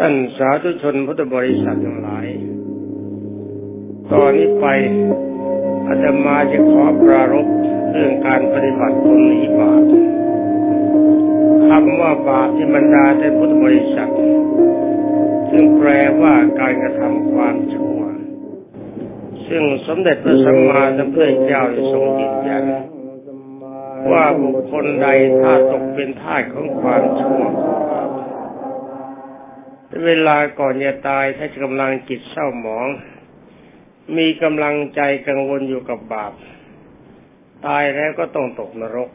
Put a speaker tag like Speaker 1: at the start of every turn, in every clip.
Speaker 1: ท่านสาธุชนพุทธบริษัททั้งหลาย ตอนนี้ไปอาตมาจะขอปรารบเรื่องการปฏิบัติตนหนีบาปคำว่าบาปที่บรรดาแต่พุทธบริษัท ซึ่งแปลว่าการกระทำความชั่ว ซึ่งสมเด็จพระสัมมาสัมพุทธเจ้าได้ทรงยืนยันว่าบุคคลใดถ้าตกเป็นทาสของความชั่ว เวลาก่อนจะตายถ้ากำลังจิตเศร้าหมอง มีกำลังใจกังวลอยู่กับบาป ตายแล้วก็ต้องตกนรก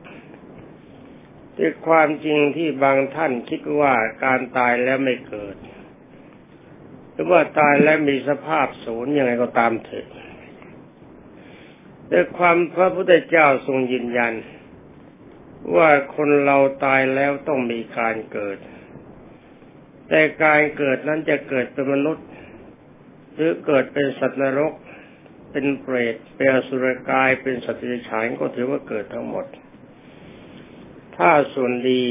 Speaker 1: แต่ความจริงที่บางท่านคิดว่าการตายแล้วไม่เกิด หรือว่าตายแล้วมีสภาพศูนย์ยังไงก็ตามเถิดแต่ความพระพุทธเจ้าทรงยืนยัน ว่าคนเราตายแล้วต้องมีการเกิด แต่การเกิดนั้นจะเกิดเป็นมนุษย์ หรือเกิดเป็นสัตว์นรก เป็นเปรตเป็นอสุรกายเป็นสัตว์เดรัจฉานก็ถือว่าเกิดทั้งหมด ถ้าส่วนดี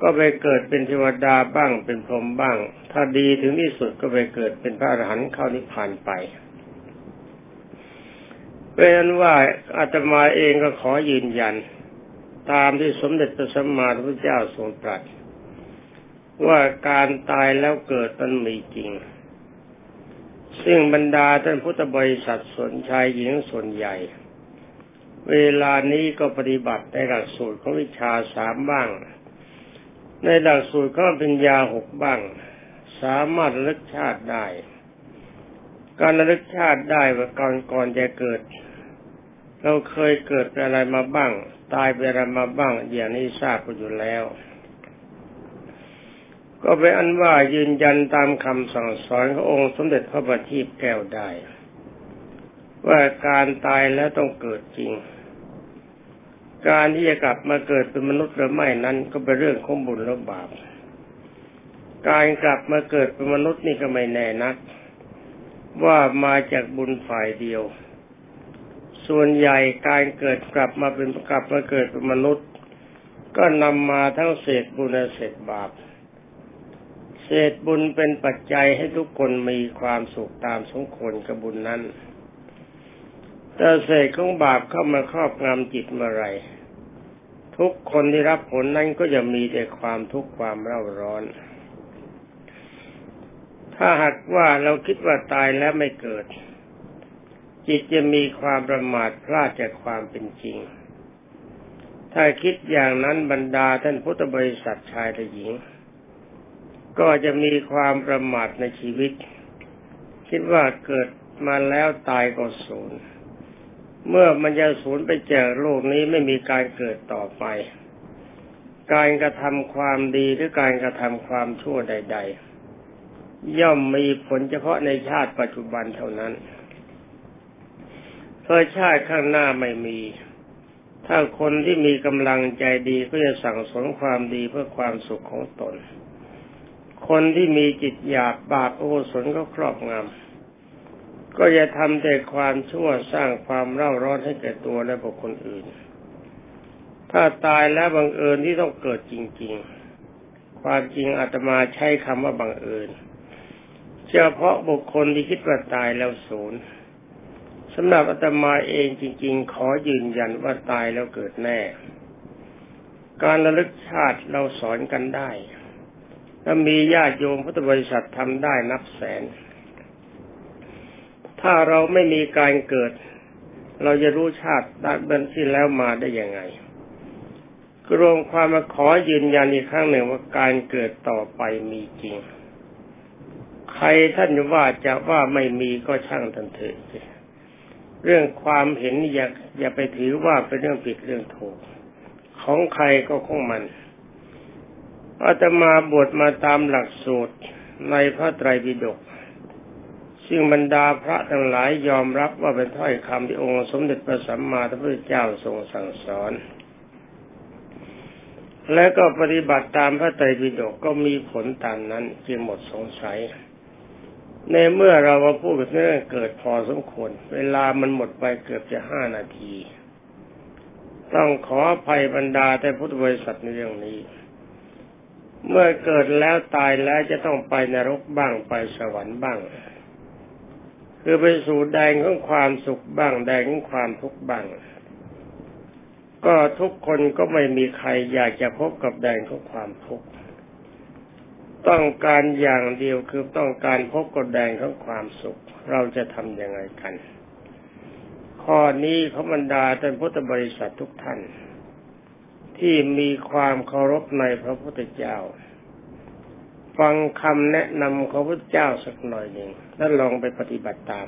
Speaker 1: ก็ไปเกิดเป็นเทวดาบ้างเป็นพรหมบ้าง ถ้าดีถึงที่สุดก็ไปเกิดเป็นพระอรหันต์เข้านิพพานไปเป็นว่าอาตมาเองก็ขอยืนยัน ตามที่สมเด็จพระสัมมาสัมพุทธเจ้าทรงตรัส ว่าการตายแล้วเกิดมันมีจริง ซึ่งบรรดาท่านพุทธบริษัทส่วนชายหญิงส่วนใหญ่ เวลานี้ก็ปฏิบัติในหลักสูตรของวิชาสามบ้าง ในหลักสูตรก็เป็นยาหกบ้าง สามารถลึกชาติได้ การลึกชาติได้ว่าก่อนก่อนจะเกิด เราเคยเกิดเป็นอะไรมาบ้าง ตายเป็นอะไรมาบ้าง อย่างนี้ทราบกันอยู่แล้ว ก็เป็นอันว่ายืนยันตามคำสั่งสอนขององค์สมเด็จพระบัณฑิตแก้วได้ ว่าการตายแล้วต้องเกิดจริง การที่จะกลับมาเกิดเป็นมนุษย์หรือไม่นั้นก็เป็นเรื่องของบุญหรือบาป การกลับมาเกิดเป็นมนุษย์นี่ก็ไม่แน่นัก ว่ามาจากบุญฝ่ายเดียว ส่วนใหญ่การเกิดกลับมาเป็นกลับมาเกิดเป็นมนุษย์ ก็นำมาทั้งเศษบุญและเศษบาป เศษบุญเป็นปัจจัยให้ทุกคนมีความสุขตามสมควรกับบุญนั้น แต่เศษของบาปเข้ามาครอบงำจิตเมื่อไรทุกคนที่รับผลนั้นก็จะมีแต่ความทุกข์ความเร่าร้อน ถ้าหากว่าเราคิดว่าตายแล้วไม่เกิด จิตจะมีความประมาทพลาดจากความเป็นจริง ถ้าคิดอย่างนั้นบรรดาท่านพุทธบริษัทชายและหญิง ก็จะมีความประมาทในชีวิต คิดว่าเกิดมาแล้วตายก็สูญเมื่อมันจะสูญไปจากโลกนี้ไม่มีการเกิดต่อไป การกระทำความดีหรือการกระทำความชั่วใด ๆ ย่อมมีผลเฉพาะในชาติปัจจุบันเท่านั้นเพราะชาติข้างหน้าไม่มี ถ้าคนที่มีกำลังใจดีก็จะสั่งสมความดีเพื่อความสุขของตน คนที่มีจิตหยาบบาปโอสนก็ครอบงำก็จะทำแต่ความชั่วสร้างความเร่าร้อนให้แก่ตัวและบุคคลอื่น ถ้าตายแล้วบังเอิญที่ต้องเกิดจริง ๆ ความจริงอาตมาใช้คำว่าบังเอิญเฉพาะบุคคลที่คิดว่าตายแล้วศูนย์สำหรับอาตมาเองจริง ๆ ขอยืนยันว่าตายแล้วเกิดแน่ การระลึกชาติเราสอนกันได้ ถ้ามีญาติโยมพุทธบริษัททำได้นับแสน ถ้าเราไม่มีการเกิด เราจะรู้ชาติดันที่แล้วมาได้ยังไงกรวมความมาขอยืนยันอีกครั้งหนึ่งว่าการเกิดต่อไปมีจริง ใครท่านว่าจะว่าไม่มีก็ช่างทันเถิดเรื่องความเห็นอย่าอย่าไปถือว่าเป็นเรื่องผิดเรื่องถูก ของใครก็ของมัน อาตมาบวชมาตามหลักสูตรในพระไตรปิฎกซึ่งบรรดาพระทั้งหลายยอมรับว่าเป็นถ้อยคำที่องค์สมเด็จพระสัมมาสัมพุทธเจ้าทรงสั่งสอน และก็ปฏิบัติตามพระไตรปิฎกก็มีผลตามนั้นจึงหมดสงสัย ในเมื่อเรามาพูดเรื่องเกิดพอสมควร เวลามันหมดไปเกือบจะห้านาที ต้องขออภัยบรรดาแต่พุทธบริษัทในเรื่องนี้ เมื่อเกิดแล้วตายแล้วจะต้องไปนรกบ้างไปสวรรค์บ้าง คือไปสู่แดงของความสุขบ้างแดงของความทุกข์บ้าง ก็ทุกคนก็ไม่มีใครอยากจะพบกับแดงของความทุกข์ต้องการอย่างเดียวคือต้องการพบกับแดงของความสุข เราจะทำยังไงกัน ข้อนี้เขาบรรดาท่านพุทธบริษัททุกท่าน ที่มีความเคารพในพระพุทธเจ้า ฟังคำแนะนำของพระเจ้าสักหน่อยหนึ่งแล้วลองไปปฏิบัติตาม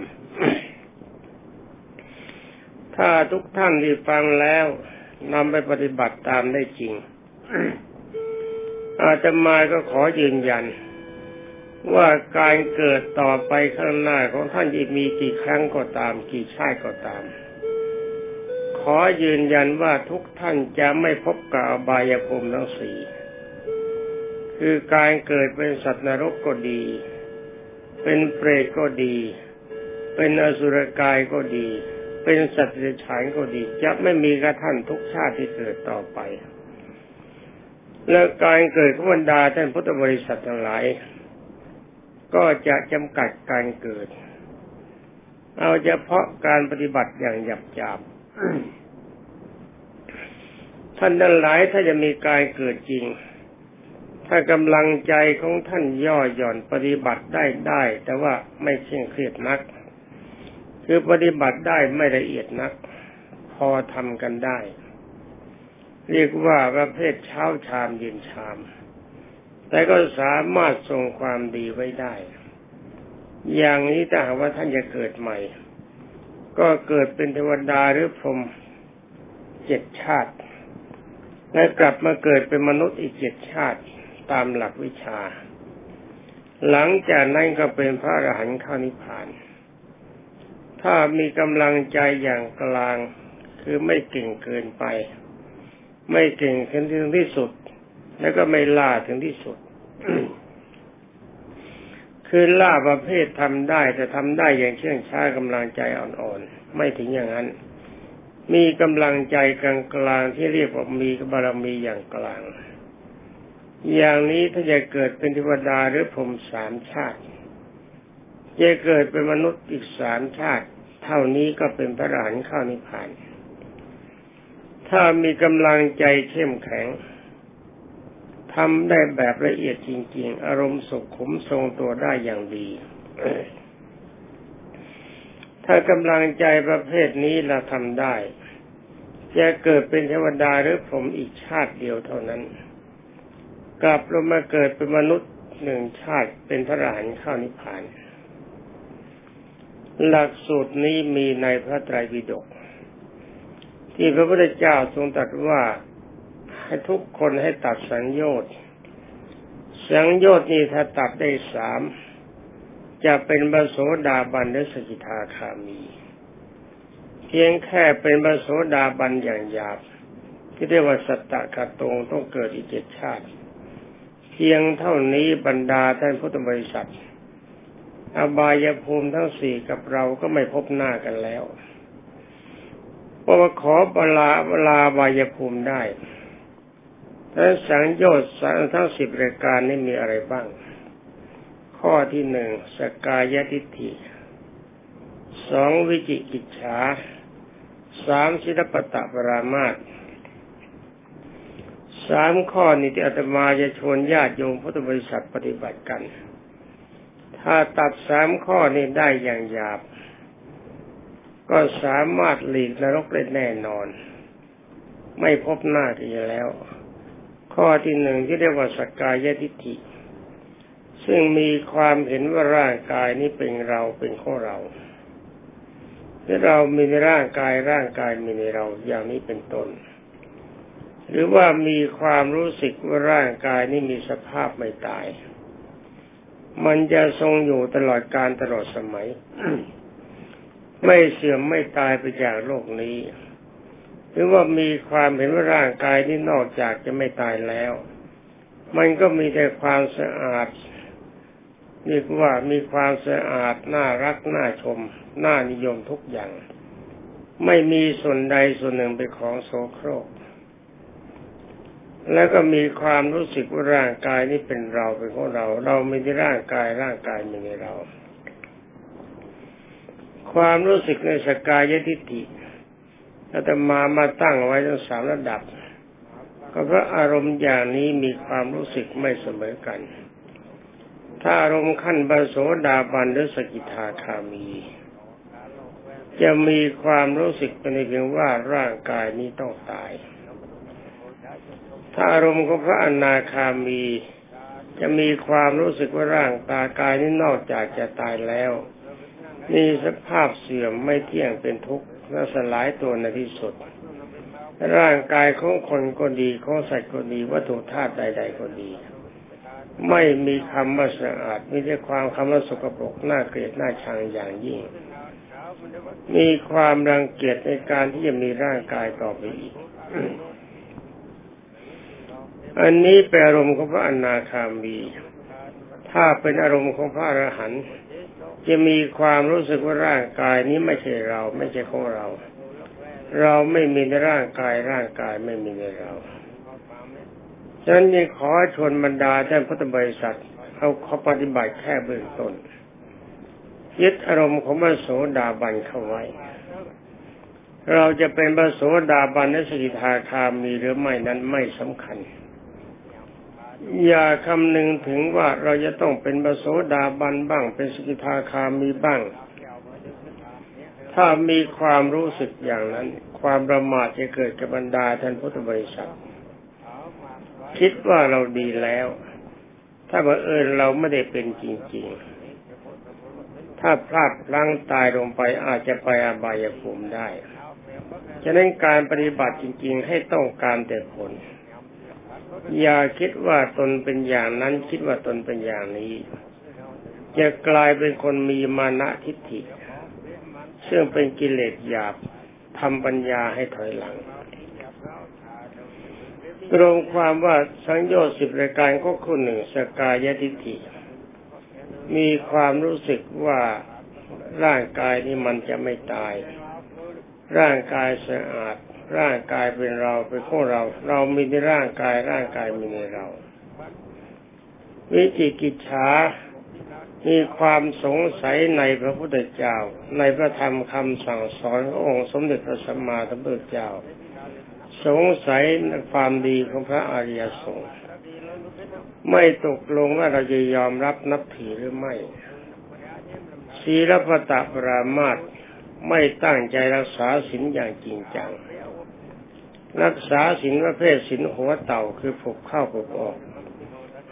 Speaker 1: ถ้าทุกท่านที่ฟังแล้วนำไปปฏิบัติตามได้จริง อาตมาก็ขอยืนยัน ว่าการเกิดต่อไปข้างหน้าของท่านจะมีกี่ครั้งก็ตาม กี่ชาติก็ตาม ขอยืนยันว่าทุกท่านจะไม่พบกับอบายภูมิทั้งสี่คือการเกิดเป็นสัตว์นรกก็ดี เป็นเปรตก็ดี เป็นอสุรกายก็ดี เป็นสัตว์เดรัจฉานก็ดี จะไม่มีกระท่านทุกชาติที่เกิดต่อไป และการเกิดของบรรดาท่านพุทธบริษัททั้งหลาย ก็จะจำกัดการเกิด เอาเฉพาะการปฏิบัติอย่างหยับจาบ ท่านทั้งหลายถ้าจะมีการเกิดจริง ถ้ากำลังใจของท่านย่อหย่อนปฏิบัติได้ได้ แต่ว่าไม่เคร่งเครียดนัก คือปฏิบัติได้ไม่ละเอียดนัก พอทำกันได้ เรียกว่าประเภทเช้าชามเย็นชาม แต่ก็สามารถทรงความดีไว้ได้ อย่างนี้ถ้าหากว่าท่านจะเกิดใหม่ ก็เกิดเป็นเทวดาหรือพรหมเจ็ดชาติ และกลับมาเกิดเป็นมนุษย์อีกเจ็ดชาติตามหลักวิชา หลังจากนั้นก็เป็นพระอรหันต์เข้านิพพาน ถ้ามีกำลังใจอย่างกลางคือไม่เก่งเกินไป ไม่เก่งถึงที่สุด แล้วก็ไม่ล่าถึงที่สุด คือล่าประเภททำได้แต่ทำได้อย่างเชื่องช้ากำลังใจอ่อนๆ ไม่ถึงอย่างนั้น มีกำลังใจกลางๆที่เรียกว่ามีบารมีอย่างกลาง อย่างนี้ถ้าจะเกิดเป็นเทวดาหรือพรหมสามชาติจะเกิดเป็นมนุษย์อีกสามชาติ เท่านี้ก็เป็นพระอรหันต์เข้านิพพาน ถ้ามีกำลังใจเข้มแข็ง ทำได้แบบละเอียดจริง ๆ อารมณ์สุขุมทรงตัวได้อย่างดีถ้ากำลังใจประเภทนี้เราทำได้ จะเกิดเป็นเทวดาหรือผมอีกชาติเดียวเท่านั้น กลับลงมาเกิดเป็นมนุษย์หนึ่งชาติเป็นพระอรหันเข้านิพพาน หลักสูตรนี้มีในพระไตรปิฎกที่พระพุทธเจ้าทรงตรัสว่า ให้ทุกคนให้ตัดสังโยชน์ สังโยชน์นี้ถ้าตัดได้สามจะเป็นบโสดาบันหรือสกิทาคามี เพียงแค่เป็นบโสดาบันอย่างหยาบ ที่เรียกว่าสัตตะกตงต้องเกิดอีกเจ็ดชาติ เพียงเท่านี้บรรดาท่านพุทธบริษัท อบายภูมิทั้งสี่กับเราก็ไม่พบหน้ากันแล้วพราะว่าขอบลาบลาบายภูมิได้ แล้วสังโยชน์ทั้งสิบรายการนี้มีอะไรบ้าง ข้อที่หนึ่งสกายทิฏฐิสองวิจิกิจฉาสามศิลปตะปรามาตสามข้อนี้ที่อาตมาจะชวนญาติโยมพุทธบริษัทปฏิบัติกัน ถ้าตัดสามข้อนี้ได้อย่างหยาบ ก็สามารถหลีกนรกได้แน่นอน ไม่พบหน้าที่แล้ว ข้อที่หนึ่งที่เรียกว่าสกกายทิฏฐิ ซึ่งมีความเห็นว่าร่างกายนี้เป็นเราเป็นของเราที่เรามีในร่างกายร่างกายมีในเราอย่างนี้เป็นต้น หรือว่ามีความรู้สึกว่าร่างกายนี้มีสภาพไม่ตาย มันจะทรงอยู่ตลอดการตลอดสมัย ไม่เสื่อมไม่ตายไปจากโลกนี้ หรือว่ามีความเห็นว่าร่างกายนี้นอกจากจะไม่ตายแล้ว มันก็มีแต่ความสะอาดเรียกว่ามีความสะอาดน่ารักน่าชมน่านิยมทุกอย่าง ไม่มีส่วนใดส่วนหนึ่งเป็นของโสโครก แล้วก็มีความรู้สึกว่าร่างกายนี้เป็นเราเป็นของเรา เราไม่ได้ร่างกายร่างกายไม่ใช่เรา ความรู้สึกในสกายทิฏฐิ อาตมามาตั้งไว้ทั้งสามระดับ ก็เพราะอารมณ์อย่างนี้มีความรู้สึกไม่เสมอกัน ถ้าอารมณ์ขั้นบาโสดาบันหรือสกิทาคามี จะมีความรู้สึกเป็นเพียงว่าร่างกายนี้ต้องตาย ถ้าอารมณ์ของพระอนาคามี จะมีความรู้สึกว่าร่างตากายนี้นอกจากจะตายแล้วมีสภาพเสื่อมไม่เที่ยงเป็นทุกข์ และสลายตัวในที่สุด ร่างกายของคนก็ดีของสัตว์ก็ดีวัตถุธาตุใด ๆ ก็ดี ไม่มีคำว่าสะอาดมีแต่ความคำว่าสกปรกน่าเกลียดน่าชังอย่างยิ่ง มีความรังเกียจในการที่จะมีร่างกายต่อไปอีกอันนี้เป็นอารมณ์ของพระอนาคามี ถ้าเป็นอารมณ์ของพระอรหันต์จะมีความรู้สึกว่าร่างกายนี้ไม่ใช่เรา ไม่ใช่ของเรา เราไม่มีในร่างกายร่างกายไม่มีในเราฉะนั้นยังขอชวนบรรดาท่านพุทธบริษัทเอาขอปฏิบัติแค่เบื้องต้น ยึดอารมณ์ของพระโสดาบันเข้าไว้ เราจะเป็นพระโสดาบันในสกิทาคามีหรือไม่นั้นไม่สำคัญ อย่าคำนึงถึงว่าเราจะต้องเป็นบโสดาบันบ้าง เป็นสกิทาคามีบ้าง ถ้ามีความรู้สึกอย่างนั้น ความประมาทจะเกิดกับบรรดาท่านพุทธบริษัท คิดว่าเราดีแล้ว ถ้าบังเอิญเราไม่ได้เป็นจริง ๆ ถ้าพลาดพลั้งตายลงไปอาจจะไปอาบายภูมิได้ ฉะนั้นการปฏิบัติจริง ๆ ให้ต้องการแต่ผล อย่าคิดว่าตนเป็นอย่างนั้นคิดว่าตนเป็นอย่างนี้ จะกลายเป็นคนมีมานะทิฏฐิซึ่งเป็นกิเลสหยาบทำปัญญาให้ถอยหลังรวมความว่าสังโยชน์สิบรายการก็คุณหนึ่งสกายทิฏฐิมีความรู้สึกว่าร่างกายนี้มันจะไม่ตาย ร่างกายสะอาด ร่างกายเป็นเราเป็นของเรา เรามีในร่างกายร่างกายมีในเรา วิจิกิจฉามีความสงสัยในพระพุทธเจ้า ในพระธรรมคำสั่งสอนขององค์สมเด็จพระสัมมาสัมพุทธเจ้า สงสัยในความดีของพระอริยสงฆ์ไม่ตกลงว่าเราจะยอมรับนับถือหรือไม่ศีลปตะปรามาตไม่ตั้งใจรักษาศีลอย่างจริงจัง รักษาสินประเภทสินหัวเต่าคือผกเข้าผกออก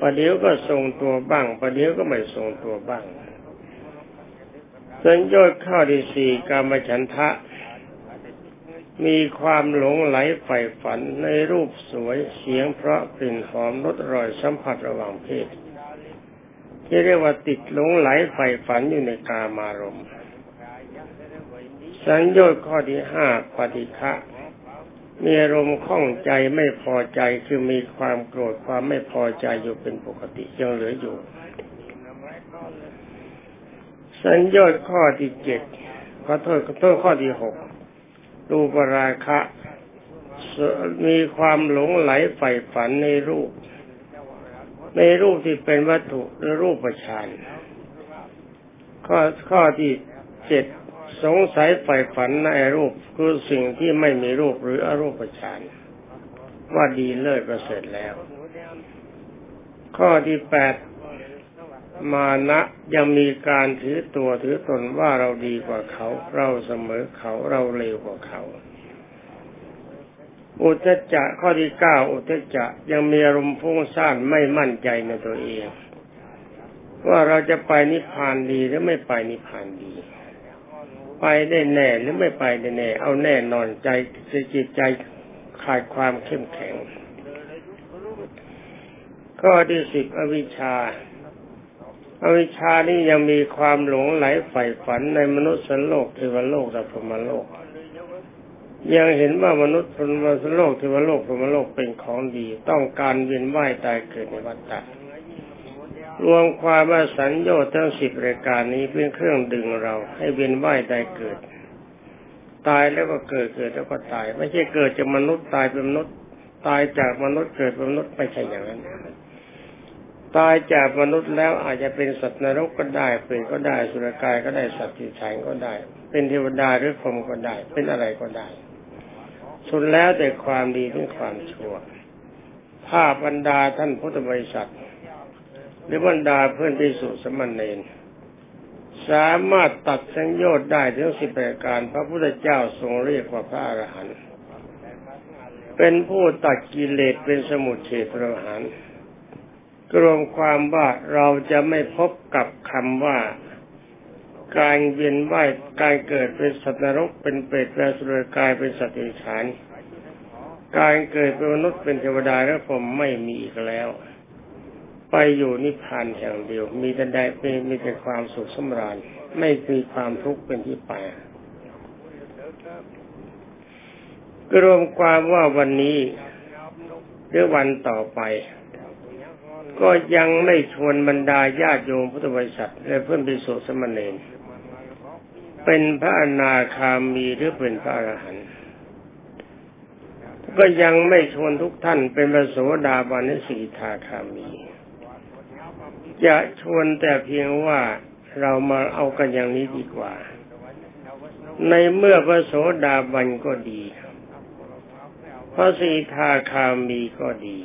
Speaker 1: ประเดี๋ยวก็ทรงตัวบ้างประเดี๋ยวก็ไม่ทรงตัวบ้างสัญญาข้อที่สี่กามฉันทะ มีความหลงไหลใฝ่ฝันในรูปสวยเสียงเพราะกลิ่นหอมรสอร่อยสัมผัสระหว่างเพศ ที่เรียกว่าติดหลงไหลใฝ่ฝันอยู่ในกามารมณ์สัญญาข้อที่ห้าปฏิฆะ มีอารมณ์ข้องใจไม่พอใจคือมีความโกรธความไม่พอใจอยู่เป็นปกติยังเหลืออยู่ สัญญาข้อที่เจ็ดขอโทษขอโทษข้อที่หกรูปราคะ มีความหลงไหลใฝ่ฝันในรูป ในรูปที่เป็นวัตถุและรูปประชานข้อข้อที่เจ็ด สงสัยใฝ่ฝันในรูปคือสิ่งที่ไม่มีรูปหรืออรูปฌานว่าดีเลิศประเสริฐแล้ว ข้อที่แปดมานะยังมีการถือตัวถือตนว่าเราดีกว่าเขา เราเสมอเขาเราเลวกว่าเขา อุตจะข้อที่เก้าอุตจะยังมีอารมณ์ฟุ้งซ่านไม่มั่นใจในตัวเอง ว่าเราจะไปนิพพานดีหรือไม่ไปนิพพานดี ไปได้แน่หรือไม่ไปได้แน่ เอาแน่นอนใจจิตใจขาดความเข้มแข็ง ข้อที่สิบอวิชชาอวิชชานี่ยังมีความหลงไหลใฝ่ฝันในมนุษย์สโลกเทวโลกและพรหมโลก ยังเห็นว่ามนุษย์พรหมโลกเทวโลกพรหมโลกเป็นของดี ต้องการเวียนว่ายตายเกิดในวัฏฏะ รวมความว่าสัญญาทั้งสิบรายการนี้เป็นเครื่องดึงเรา ให้เวียนว่ายตายเกิด ตายแล้วก็เกิดเกิดแล้วก็ตาย ไม่ใช่เกิดจากมนุษย์ตายเป็นมนุษย์ ตายจากมนุษย์เกิดเป็นมนุษย์ไม่ใช่อย่างนั้นตายจากมนุษย์แล้วอาจจะเป็นสัตว์นรกก็ได้เปรตก็ได้สุรกายก็ได้สัตว์ที่ฉายก็ได้ เป็นเทวดาหรือพรหมก็ได้ เป็นอะไรก็ได้สุดแล้วแต่ความดีหรือความชั่วภาพบรรดาท่านพุทธบริษัท หรือบรรดาเพื่อนพิสุสมณเณรสามารถตัดสังโยชน์ได้ถึงสิบแประการ พระพุทธเจ้าทรงเรียกว่าพระอรหันต์เป็นผู้ตัดกิเลสเป็นสมุทเฉทประหารรวมความว่าเราจะไม่พบกับคำว่าการเวียนว่ายการเกิดเป็นสัตว์นรกเป็นเปรตเป็นสุรกายเป็นสัตว์อิฉานการเกิดเป็นมนุษย์เป็นเทวดาและผมไม่มีอีกแล้ว ไปอยู่นิพพานแห่งเดียว มีแต่ได้เป็นมีแต่ความสุขสมราญ ไม่มีความทุกข์เป็นที่ไปรวมความว่าวันนี้หรือวันต่อไป ก็ยังไม่ชวนบรรดาญาติโยมพุทธบริษัทและเพื่อนบิสุสมณเณรเป็นพระอนาคามีหรือเป็นพระอรหันต์ก็ยังไม่ชวนทุกท่านเป็นพระโสดาบันสีทาคามี จะชวนแต่เพียงว่าเรามาเอากันอย่างนี้ดีกว่า ในเมื่อพระโสดาบันก็ดี พระสีทาคามีก็ดี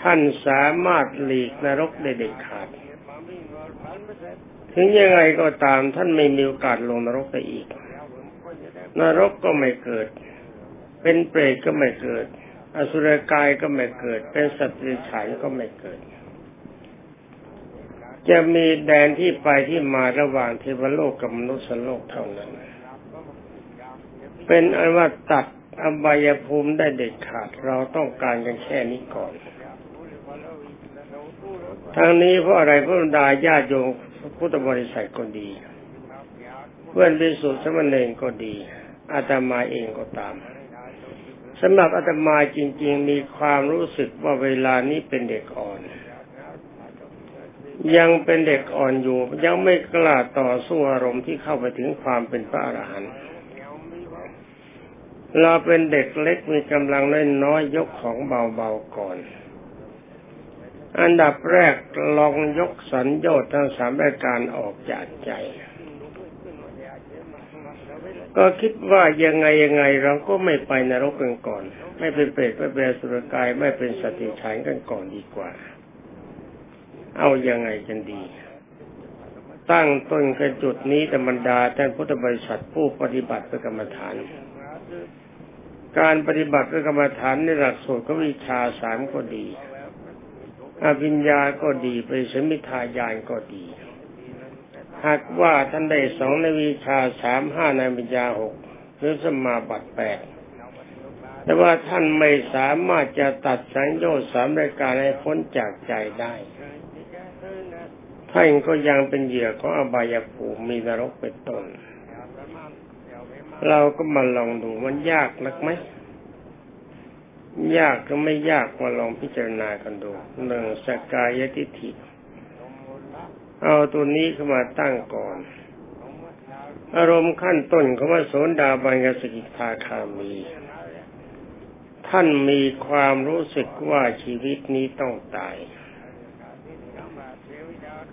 Speaker 1: ท่านสามารถหลีกนรกได้เด็ดขาด ถึงยังไงก็ตามท่านไม่มีโอกาสลงนรกไปอีก นรกก็ไม่เกิด เป็นเปรตก็ไม่เกิด อสุรกายก็ไม่เกิด เป็นสัตว์ดิฉันก็ไม่เกิด จะมีแดนที่ไปที่มาระหว่างเทวโลกกับมนุษย์โลกเท่านั้น เป็นอันว่าตัดอบายภูมิได้เด็ดขาดเราต้องการกันแค่นี้ก่อนทางนี้เพราะอะไรเพราะดาญาโยมพุทธบริษัทก็ดี เพื่อนพิสุทธิ์สมณเณรก็ดีอาตมาเองก็ตามสำหรับอาตมาจริง ๆ มีความรู้สึกว่าเวลานี้เป็นเด็กอ่อน ยังเป็นเด็กอ่อนอยู่ ยังไม่กล้าต่อสู้อารมณ์ที่เข้าไปถึงความเป็นพระอรหันต์เราเป็นเด็กเล็กมีกำลังน้อยยกของเบาๆก่อน อันดับแรกลองยกสัญญาทั้งสามรายการออกจากใจ ก็คิดว่ายังไงยังไงเราก็ไม่ไปนรกกันก่อน ไม่เป็นเปรตไม่เป็นสุรกายไม่เป็นสติฉานกันก่อนดีกว่า เอายังไงกันดี ตั้งต้นกันจุดนี้ธรรมดาท่านพุทธบริษัทผู้ปฏิบัติเป็นกรรมฐาน การปฏิบัติกรรมฐานในหลักสูตรก็วิชาสามก็ดีอภิญญาก็ดีไปสมิทายานก็ดี หากว่าท่านได้สองในวิชาสามห้าในวิญญาหกหรือสมาบัติแปดแต่ว่าท่านไม่สามารถจะตัดสังโยชน์สามรายการให้พ้นจากใจได้ ท่านก็ยังเป็นเหยื่อของอบายภูมิมีนรกเป็นต้น เราก็มาลองดูมันยากนักไหมยากก็ไม่ยากมาลองพิจารณากันดูหนึ่งสกายทิฏฐิ เอาตัวนี้เข้ามาตั้งก่อน อารมณ์ขั้นต้นเขาว่าโสดาบันกสกิทาคามี ท่านมีความรู้สึกว่าชีวิตนี้ต้องตาย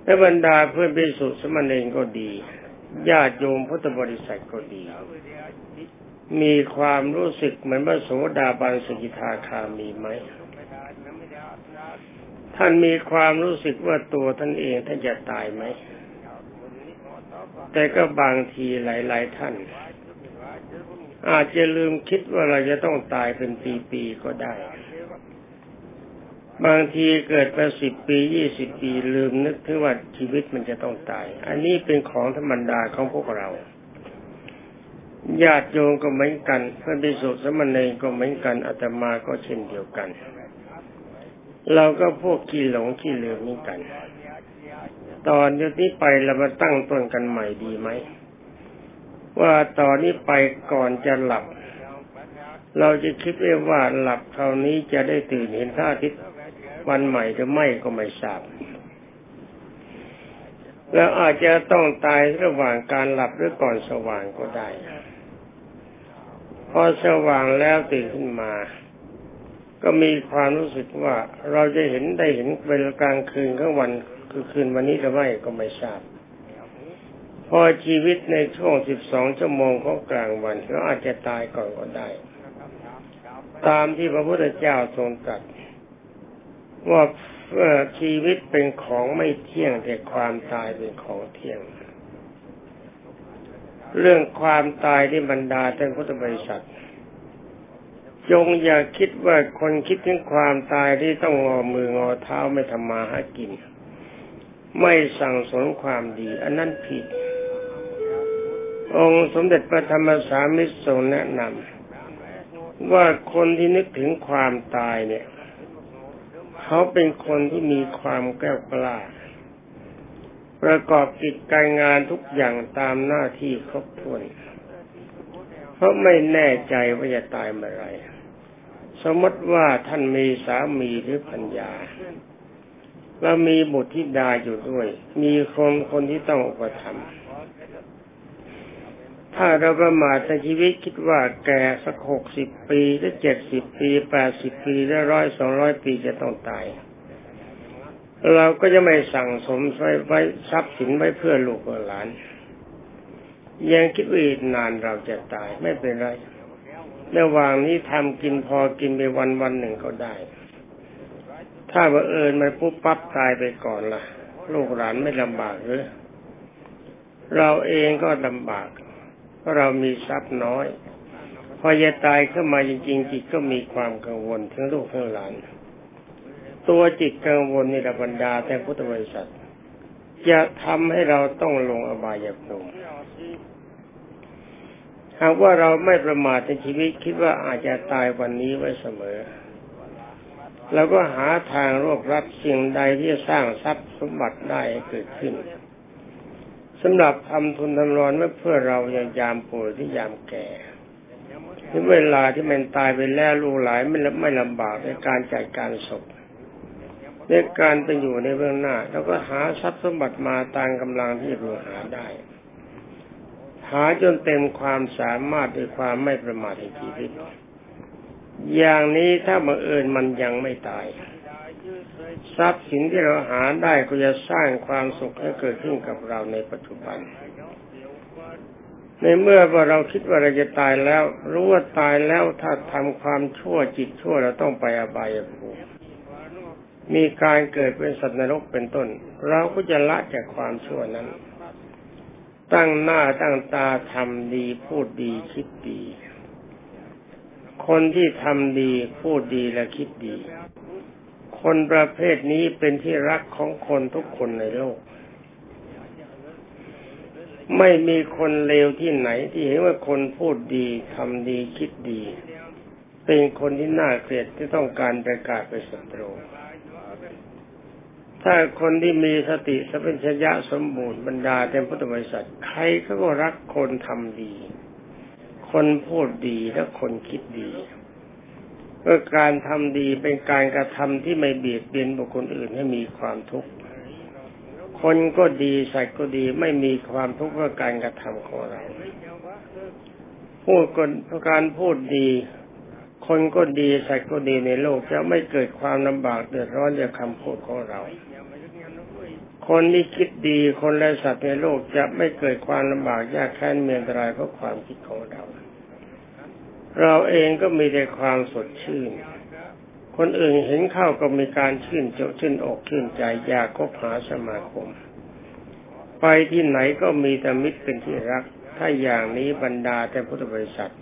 Speaker 1: และบรรดาเพื่อนพิสุสมณเองก็ดีญาติโยมพุทธบริษัทก็ดี มีความรู้สึกเหมือนพระโสดาบันสกิทาคามีไหมท่านมีความรู้สึกว่าตัวท่านเองท่านจะตายไหม แต่ก็บางทีหลาย ๆ ท่าน อาจจะลืมคิดว่าเราจะต้องตายเป็นปี ๆ ก็ได้ บางทีเกิดมาสิบปียี่สิบปีลืมนึกถึงว่าชีวิตมันจะต้องตาย อันนี้เป็นของธรรมดาของพวกเราญาติโยมก็เหมือนกันพื่อนพิสุสมณีก็เหมือนกันอาตมาก็เช่นเดียวกัน เราก็พวกขี้หลงขี้ลืมนี่กัน ตอนนี้ไปเรามาตั้งต้นกันใหม่ดีไหมว่าตอนนี้ไปก่อนจะหลับ เราจะคิดว่าหลับคราวนี้จะได้ตื่นเห็นพระอาทิตย์ วันใหม่หรือไม่ก็ไม่ทราบ แล้วอาจจะต้องตายระหว่างการหลับหรือก่อนสว่างก็ได้พอสว่างแล้วตื่นขึ้นมา ก็มีความรู้สึกว่าเราจะเห็นได้เห็นเวลากลางคืนของวันคือคืนวันนี้หรือไม่ก็ไม่ทราบพอชีวิตในช่วง 12 ชั่วโมงของกลางวันก็อาจจะตายก่อนก็ได้ ตามที่พระพุทธเจ้าทรงตรัส ว่าชีวิตเป็นของไม่เที่ยงแต่ความตายเป็นของเที่ยง เรื่องความตายที่บรรดาท่านพุทธบริษัท จงอย่าคิดว่าคนคิดถึงความตายที่ต้องงอมืองอเท้าไม่ทำมาหากิน ไม่สั่งสนความดี อันนั้นผิด องค์สมเด็จพระธรรมสามิตรทรงแนะนำว่าคนที่นึกถึงความตายเนี่ย เขาเป็นคนที่มีความแก้วกล้า ประกอบกิจการงานทุกอย่างตามหน้าที่ครบถ้วนเพราะไม่แน่ใจว่าจะตายเมื่อไรสมมติว่าท่านมีสามีหรือปัญญา แล้วมีบุตรธิดาอยู่ด้วย มีคนคนที่ต้องอุปถัมภ์ ถ้าเราประมาทในชีวิตคิดว่าแก่สักหกสิบปีหรือเจ็ดสิบปีแปดสิบปีหรือร้อยสองร้อยปีจะต้องตาย เราก็จะไม่สั่งสมไว้ไว้ทรัพย์สินไว้เพื่อลูกหลาน ยังคิดว่าอีกนานเราจะตายไม่เป็นไรระหว่างนี้ทำกินพอกินไปวันวันหนึ่งก็ได้ ถ้าบังเอิญมันปุ๊บปั๊บตายไปก่อนละ่ะ ลูกหลานไม่ลำบากหรือเราเองก็ลำบาก เพราะเรามีทรัพย์น้อย พอจะตายขึ้นมาจริงๆจิตก็มีความกังวลทั้งลูกทั้งหลาน ตัวจิตกังวลในระบรรดาแต่พุทธบริษัท จะทำให้เราต้องลงอบายภูมิหากว่าเราไม่ประมาทในชีวิตคิดว่าอาจจะตายวันนี้ไว้เสมอเราก็หาทางรวบรัดสิ่งใดที่จะสร้างทรัพย์สมบัติได้เกิดขึ้น สำหรับทำทุนทำรอนไว้เพื่อเราอย่างยามป่วยที่ยามแก่ถึงเวลาที่มันตายไปแล้วลูกหลายไม่ไม่ลำบากในการจัดการศพในการไปอยู่ในเบื้องหน้า แล้วก็หาทรัพย์สมบัติมาตามกำลังที่เราหาได้ หาจนเต็มความสามารถด้วยความไม่ประมาทในชีวิตอย่างนี้ถ้าบังเอิญมันยังไม่ตาย ทรัพย์สินที่เราหาได้ก็จะสร้างความสุขให้เกิดขึ้นกับเราในปัจจุบัน ในเมื่อว่าเราคิดว่าเราจะตายแล้ว รู้ว่าตายแล้วถ้าทำความชั่วจิตชั่วเราต้องไปอบายภูมิมีการเกิดเป็นสัตว์นรกเป็นต้น เราก็จะละจากความชั่วนั้น ตั้งหน้าตั้งตาทำดีพูดดีคิดดี คนที่ทำดีพูดดีและคิดดี คนประเภทนี้เป็นที่รักของคนทุกคนในโลก ไม่มีคนเลวที่ไหนที่เห็นว่าคนพูดดีทำดีคิดดี เป็นคนที่น่าเกลียดที่ต้องการประกาศเป็นศัตรูถ้าคนที่มีสติสัมปชัญญะสมบูรณ์บรรดาเต็มพุทธบริษัทใครเขาก็รักคนทำดี คนพูดดีและคนคิดดี เพื่อการทำดีเป็นการกระทำที่ไม่เบียดเบียนบุคคลอื่นให้มีความทุกข์ คนก็ดีสัตว์ก็ดีไม่มีความทุกข์เพราะการกระทำของเรา พูดคนการพูดดี คนก็ดีสัตว์ก็ดีในโลกจะไม่เกิดความลำบากเดือดร้อนจากคำพูดของเรา คนที่คิดดีคนและสัตว์ในโลกจะไม่เกิดความลำบากยากแค้นเมียนตรายเพราะความคิดของเรา เราเองก็มีแต่ความสดชื่น คนอื่นเห็นเข้าก็มีการชื่นเจ้าชื่นอกชื่นใจอยากคบหาสมาคม ไปที่ไหนก็มีแต่มิตรเป็นที่รัก ถ้าอย่างนี้บรรดาแต่พุทธบริษัท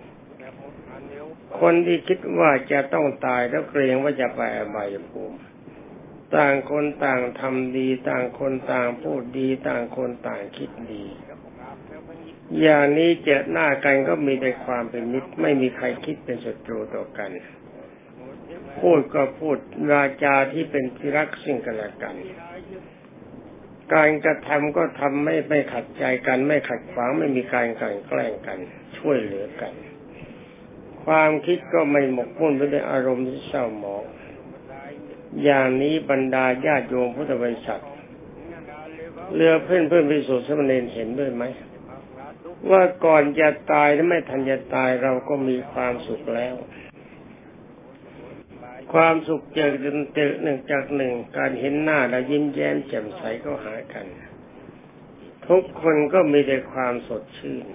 Speaker 1: คนที่คิดว่าจะต้องตายแล้วเกรงว่าจะไปอบายภูมิต่างคนต่างทำดี ต่างคนต่างพูดดี ต่างคนต่างคิดดี อย่างนี้เจอหน้ากันก็มีแต่ความเป็นมิตร ไม่มีใครคิดเป็นศัตรูต่อกัน พูดก็พูดราจาที่เป็นที่รักสิ่งกันและกัน การกระทำก็ทำไม่ไม่ขัดใจกัน ไม่ขัดขวางไม่มีการกลั่นแกล้งกัน ช่วยเหลือกัน ความคิดก็ไม่หมกมุ่นไปด้วยอารมณ์ที่เศร้าหมองอย่างนี้บรรดาญาติโยมพุทธบริษัทเรือเพื่อนเพื่อนพิสุทธิ์สมณีเห็นด้วยไหม ว่าก่อนจะตายและไม่ทันจะตายเราก็มีความสุขแล้ว ความสุขจากหนึ่งจากหนึ่งการเห็นหน้าแล้วยิ้มแย้มแจ่มใสก็หากัน ทุกคนก็มีแต่ความสดชื่น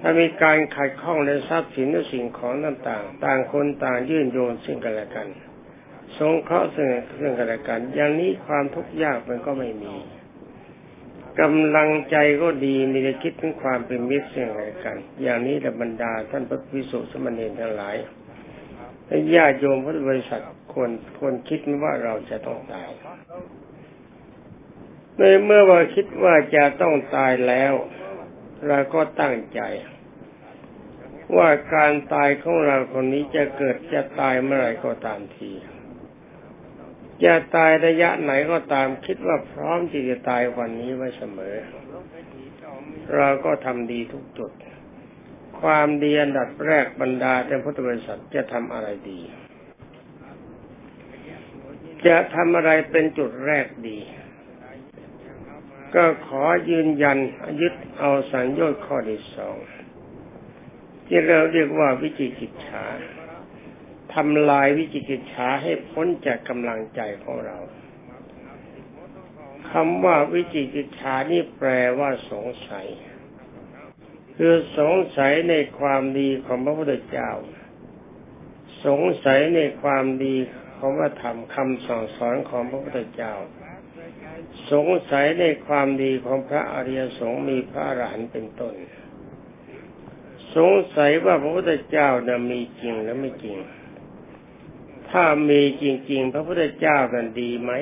Speaker 1: ถ้ามีการขัดข้องในทรัพย์สินและสิ่งของต่างๆ ต่างคนต่างยื่นโยนซึ่งกันและกัน สงเคราะห์ซึ่งกันและกัน อย่างนี้ความทุกข์ยากมันก็ไม่มี กำลังใจก็ดีมีแต่คิดถึงความเป็นมิตรซึ่งกันและกัน อย่างนี้แหละบรรดาท่านพระพิสุสมณีทั้งหลายและญาติโยมพุทธบริษัทควรควรคิดว่าเราจะต้องตายเมื่อเมื่อว่าคิดว่าจะต้องตายแล้ว เราก็ตั้งใจ ว่าการตายของเราคนนี้จะเกิดจะตายเมื่อไรก็ตามที จะตายระยะไหนก็ตามคิดว่าพร้อมที่จะตายวันนี้ไว้เสมอ เราก็ทำดีทุกจุด ความดีอันดับแรกบรรดาแต่พุทธบริษัทจะทำอะไรดี จะทำอะไรเป็นจุดแรกดี ก็ขอยืนยันยึดเอาสัญญาข้อที่สองที่เราเรียกว่าวิจิกิจฉา ทำลายวิจิกิจฉาให้พ้นจากกำลังใจของเราคำว่าวิจิกิจฉานี่แปลว่าสงสัย คือสงสัยในความดีของพระพุทธเจ้า สงสัยในความดีของพระธรรมคำสั่งสอนของพระพุทธเจ้า สงสัยในความดีของพระอริยสงฆ์มีพระอรหันต์เป็นต้น สงสัยว่าพระพุทธเจ้านะมีจริงหรือไม่จริง ถ้ามีจริง ๆ พระพุทธเจ้ากันดีไหม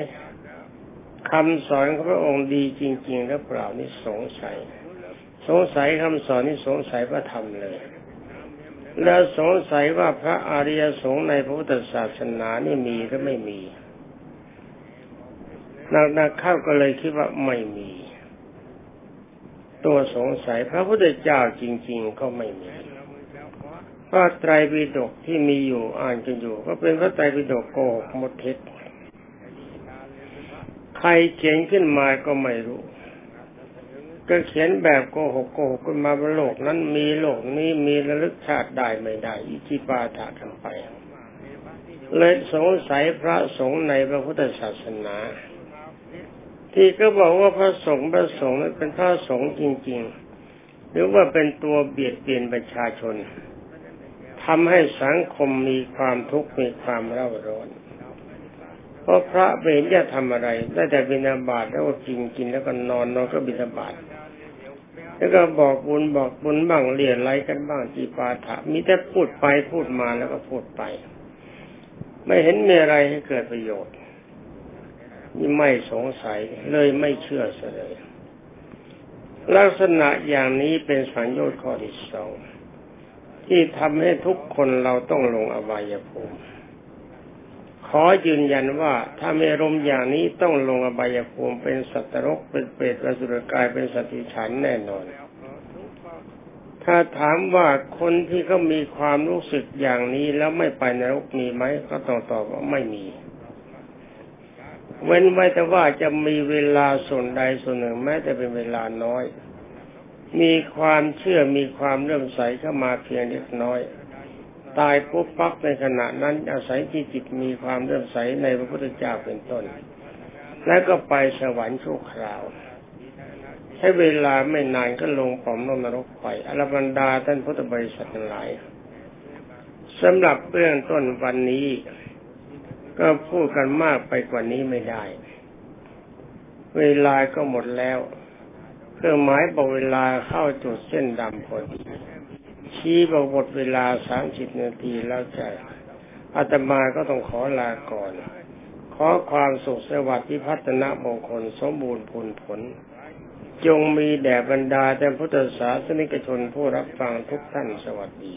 Speaker 1: คำสอนของพระองค์ดีจริง ๆ หรือเปล่านี่สงสัย สงสัยคำสอนนี่สงสัยพระธรรมเลย แล้วสงสัยว่าพระอริยสงฆ์ในพระพุทธศาสนานี่มีหรือไม่มีนักๆเข้าก็เลยคิดว่าไม่มี ตัวสงสัยพระพุทธเจ้าจริง ๆ ก็ไม่มี พระไตรปิฎกที่มีอยู่อ่านกันอยู่ ก็เป็นพระไตรปิฎกโกหกหมดเท็จใครเขียนขึ้นมาก็ไม่รู้ ก็เขียนแบบโกหกโกหกขึ้นมาบนโลกนั้นมีโลกนี้มีระลึกชาติได้ไม่ได้ อิจิปาถะกันไปเลยสงสัยพระสงฆ์ในพระพุทธศาสนา ที่ก็บอกว่าพระสงฆ์พระสงฆ์นั้นเป็นพระสงฆ์จริง ๆ หรือว่าเป็นตัวเบียดเบียนประชาชน ทำให้สังคมมีความทุกข์มีความเร่าร้อน เพราะพระเบญจะทำอะไร ได้แต่บิณฑบาตแล้วก็กินกินแล้วก็นอนนอนก็บิณฑบาตแล้วก็บอกบุญบอกบุญบ้างเลียนไรกันบ้างจีปาถะมีแต่พูดไปพูดมาแล้วก็พูดไป ไม่เห็นมีอะไรให้เกิดประโยชน์นี่ไม่สงสัยเลยไม่เชื่อเลย ลักษณะอย่างนี้เป็นสัญญาข้อที่สอง ที่ทำให้ทุกคนเราต้องลงอบายภูมิขอยืนยันว่าถ้าไม่รมอย่างนี้ต้องลงอบายภูมิเป็นสัตว์รกเป็นเปรตเป็นสุรกายเป็นสัติฉันแน่นอน ถ้าถามว่าคนที่เขามีความรู้สึกอย่างนี้แล้วไม่ไปนรกมีไหมก็ต้องตอบว่าไม่มี เว้นไว้แต่ว่าจะมีเวลาส่วนใดส่วนหนึ่งแม้แต่เป็นเวลาน้อย มีความเชื่อมีความเริ่มใสเข้ามาเพียงเล็กน้อย ตายปุ๊บปั๊บในขณะนั้นอาศัยที่จิตมีความเริ่มใสในพระพุทธเจ้าเป็นต้น แล้วก็ไปสวรรค์ชั่วคราว ใช้เวลาไม่นานก็ลงปอมลงนรกไปอรบรรดาท่านพุทธบริษัททั้งหลายสำหรับเรื่องต้นวันนี้ ก็พูดกันมากไปกว่านี้ไม่ได้ เวลาก็หมดแล้ว เครื่องหมายบอกเวลาเข้าจุดเส้นดำพอดีชี้บอกหมดเวลาสามสิบนาทีแล้วจะอาตมาก็ต้องขอลาก่อน ขอความสุขสวัสดิ์พิพัฒนมงคลสมบูรณ์ผลผล จงมีแด่บรรดาแต่พุทธศาสนิกชนผู้รับฟังทุกท่านสวัสดี